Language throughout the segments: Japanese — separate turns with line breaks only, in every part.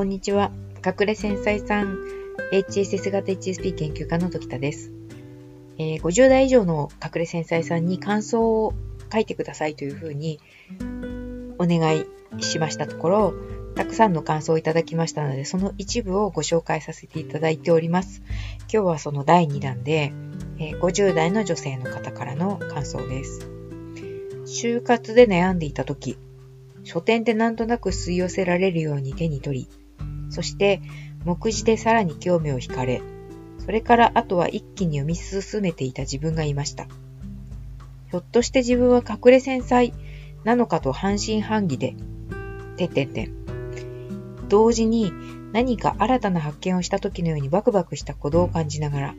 こんにちは。隠れ繊細さん、HSS 型 HSP 研究家の時田です。えー、50代以上の隠れ繊細さんに感想を書いてくださいというふうにお願いしましたところ、たくさんの感想をいただきましたので、その一部をご紹介させていただいております。今日はその第2弾で、えー、50代の女性の方からの感想です。就活で悩んでいた時、書店でなんとなく吸い寄せられるように手に取り、そして目次でさらに興味を惹かれ、それからあとは一気に読み進めていた自分がいました。ひょっとして自分は隠れ繊細なのかと半信半疑で、ててて。同時に何か新たな発見をした時のようにバクバクした鼓動を感じながら、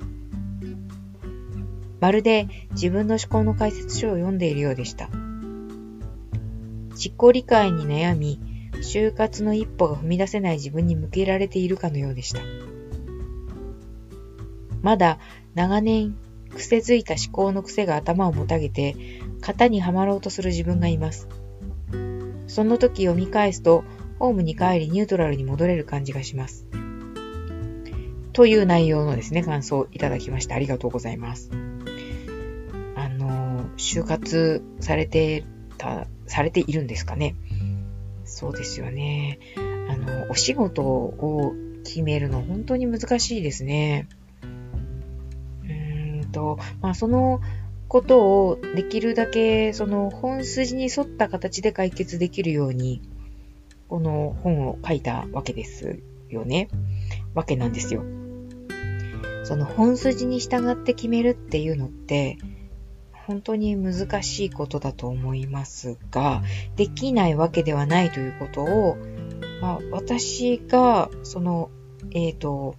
まるで自分の思考の解説書を読んでいるようでした。自己理解に悩み、就活の一歩が踏み出せない自分に向けられているかのようでした。まだ長年癖づいた思考の癖が頭をもたげて、型にはまろうとする自分がいます。その時読み返すと、ホームに帰りニュートラルに戻れる感じがします。という内容のですね、感想をいただきまして、ありがとうございます。あの、就活されてたされているんですかね。そうですよね。あの、お仕事を決めるの本当に難しいですね。うーんと、まあ、そのことをできるだけ、その本筋に沿った形で解決できるように、この本を書いたわけですよね。わけなんですよ。その本筋に従って決めるっていうのって、本当に難しいことだと思いますが、できないわけではないということを、まあ、私が、その、えっ、ー、と、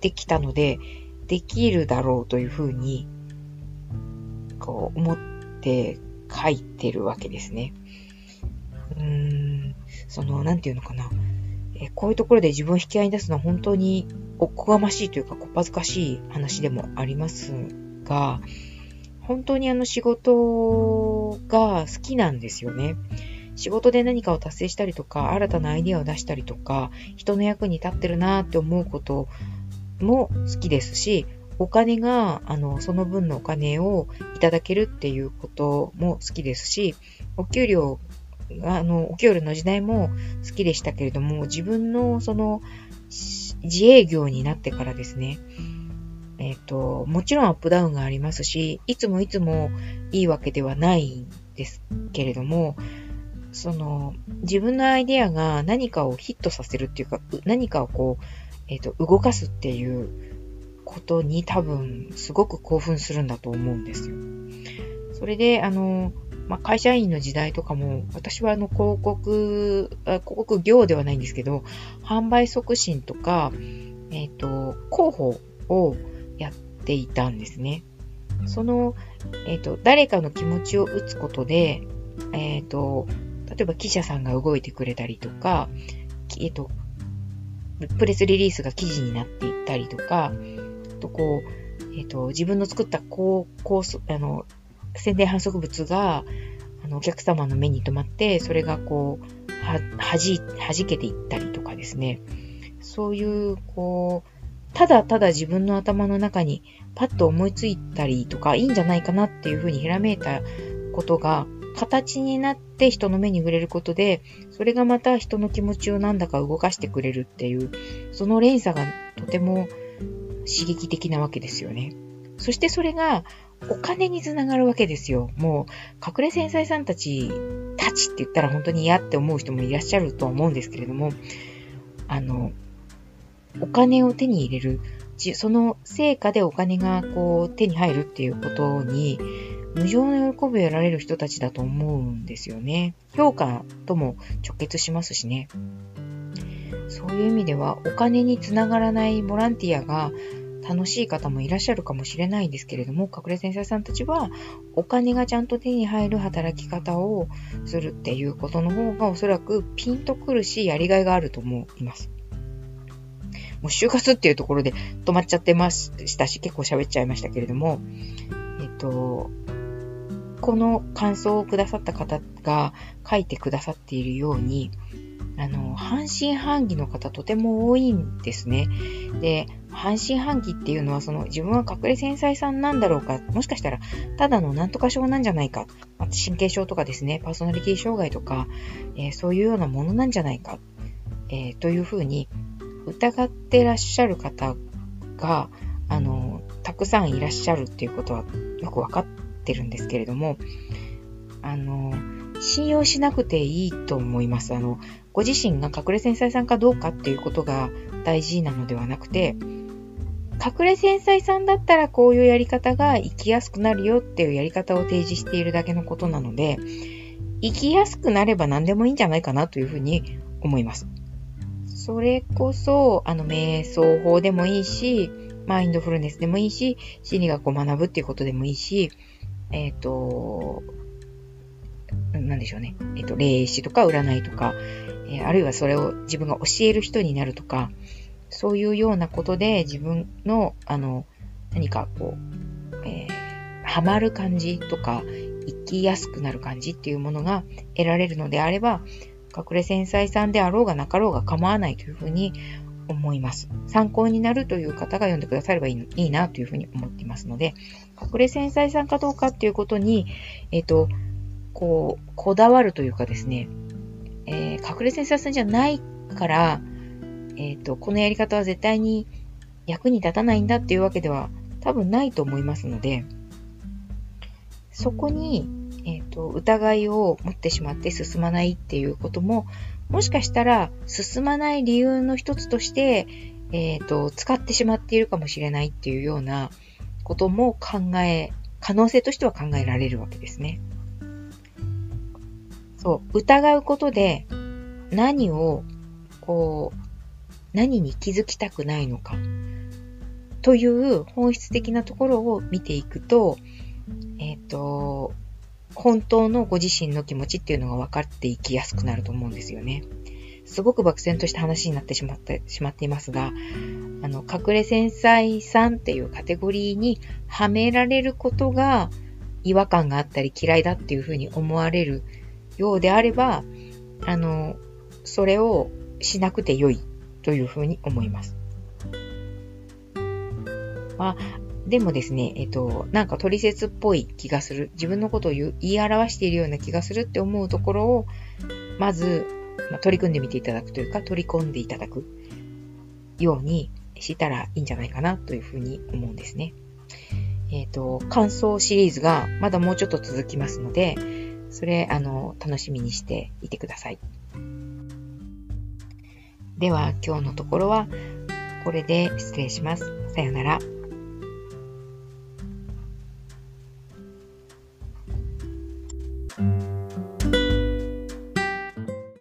できたので、できるだろうというふうに、こう、思って書いてるわけですね。うーん、その、なんていうのかな。えこういうところで自分を引き合いに出すのは本当におこがましいというか、こっぱずかしい話でもありますが、本当にあの仕事が好きなんですよね。仕事で何かを達成したりとか、新たなアイデアを出したりとか、人の役に立ってるなって思うことも好きですし、お金が、あの、その分のお金をいただけるっていうことも好きですし、お給料あの、お給料の時代も好きでしたけれども、自分のその、自営業になってからですね、えっ、ー、と、もちろんアップダウンがありますし、いつもいつもいいわけではないんですけれども、その、自分のアイデアが何かをヒットさせるっていうか、何かをこう、えっ、ー、と、動かすっていうことに多分、すごく興奮するんだと思うんですよ。それで、あの、まあ、会社員の時代とかも、私はあの、広告、広告業ではないんですけど、販売促進とか、えっ、ー、と、広報をやっていたんですね。その、えっ、ー、と、誰かの気持ちを打つことで、えっ、ー、と、例えば記者さんが動いてくれたりとか、えっ、ー、と、プレスリリースが記事になっていったりとか、とこう、えっ、と、自分の作ったこう、こう、あの、宣伝反則物が、あの、お客様の目に留まって、それがこう、は、はじ、はじけていったりとかですね。そういう、こう、ただただ自分の頭の中にパッと思いついたりとかいいんじゃないかなっていうふうにひらめいたことが形になって人の目に触れることで、それがまた人の気持ちをなんだか動かしてくれるっていう、その連鎖がとても刺激的なわけですよね。そしてそれがお金につながるわけですよ。もう、隠れ繊細さんたち、たちって言ったら本当に嫌って思う人もいらっしゃるとは思うんですけれども、あの、お金を手に入れる、その成果でお金がこう手に入るっていうことに、無常の喜びを得られる人たちだと思うんですよね。評価とも直結しますしね。そういう意味では、お金につながらないボランティアが楽しい方もいらっしゃるかもしれないんですけれども、隠れ先生さんたちは、お金がちゃんと手に入る働き方をするっていうことの方がおそらくピンとくるし、やりがいがあると思います。もう就活っていうところで止まっちゃってましたし、結構喋っちゃいましたけれども、えっと、この感想をくださった方が書いてくださっているように、あの、半信半疑の方とても多いんですね。で、半信半疑っていうのは、その自分は隠れ繊細さんなんだろうか、もしかしたらただのなんとか症なんじゃないか、神経症とかですね、パーソナリティ障害とか、えー、そういうようなものなんじゃないか、えー、というふうに疑ってらっしゃる方が、あの、たくさんいらっしゃるっていうことはよくわかってるんですけれども、あの、信用しなくていいと思います。あの、ご自身が隠れ繊細さんかどうかっていうことが大事なのではなくて、隠れ繊細さんだったらこういうやり方が生きやすくなるよっていうやり方を提示しているだけのことなので、生きやすくなれば何でもいいんじゃないかなというふうに思います。それこそ、あの、瞑想法でもいいし、マインドフルネスでもいいし、心理学を学ぶっていうことでもいいし、えっ、ー、と、なんでしょうね。えっ、ー、と、霊視とか占いとか、えー、あるいはそれを自分が教える人になるとか、そういうようなことで自分の、あの、何かこう、えー、ハマる感じとか、生きやすくなる感じっていうものが得られるのであれば、隠れ繊細さんであろうがなかろうが構わないというふうに思います。参考になるという方が読んでくださればいいいいなというふうに思っていますので、隠れ繊細さんかどうかっていうことに、えっ、ー、と、こう、こだわるというかですね、えー、隠れ繊細さんじゃないから、えっ、ー、と、このやり方は絶対に役に立たないんだっていうわけでは多分ないと思いますので、そこに、えっ、ー、と、疑いを持ってしまって進まないっていうことも、もしかしたら進まない理由の一つとして、えっ、ー、と、使ってしまっているかもしれないっていうようなことも考え、可能性としては考えられるわけですね。そう、疑うことで何を、こう、何に気づきたくないのか、という本質的なところを見ていくと、えっ、ー、と、本当のご自身の気持ちっていうのが分かっていきやすくなると思うんですよね。すごく漠然とした話になってしまってしまっていますが、あの、隠れ繊細さんっていうカテゴリーにはめられることが違和感があったり嫌いだっていうふうに思われるようであれば、あの、それをしなくてよいというふうに思います。まあ、でもですね、えっと、なんか取説っぽい気がする。自分のことを言い表しているような気がするって思うところを、まず、まあ、取り組んでみていただくというか、取り込んでいただくようにしたらいいんじゃないかなというふうに思うんですね。えっ、と、感想シリーズがまだもうちょっと続きますので、それ、あの、楽しみにしていてください。では、今日のところは、これで失礼します。さよなら。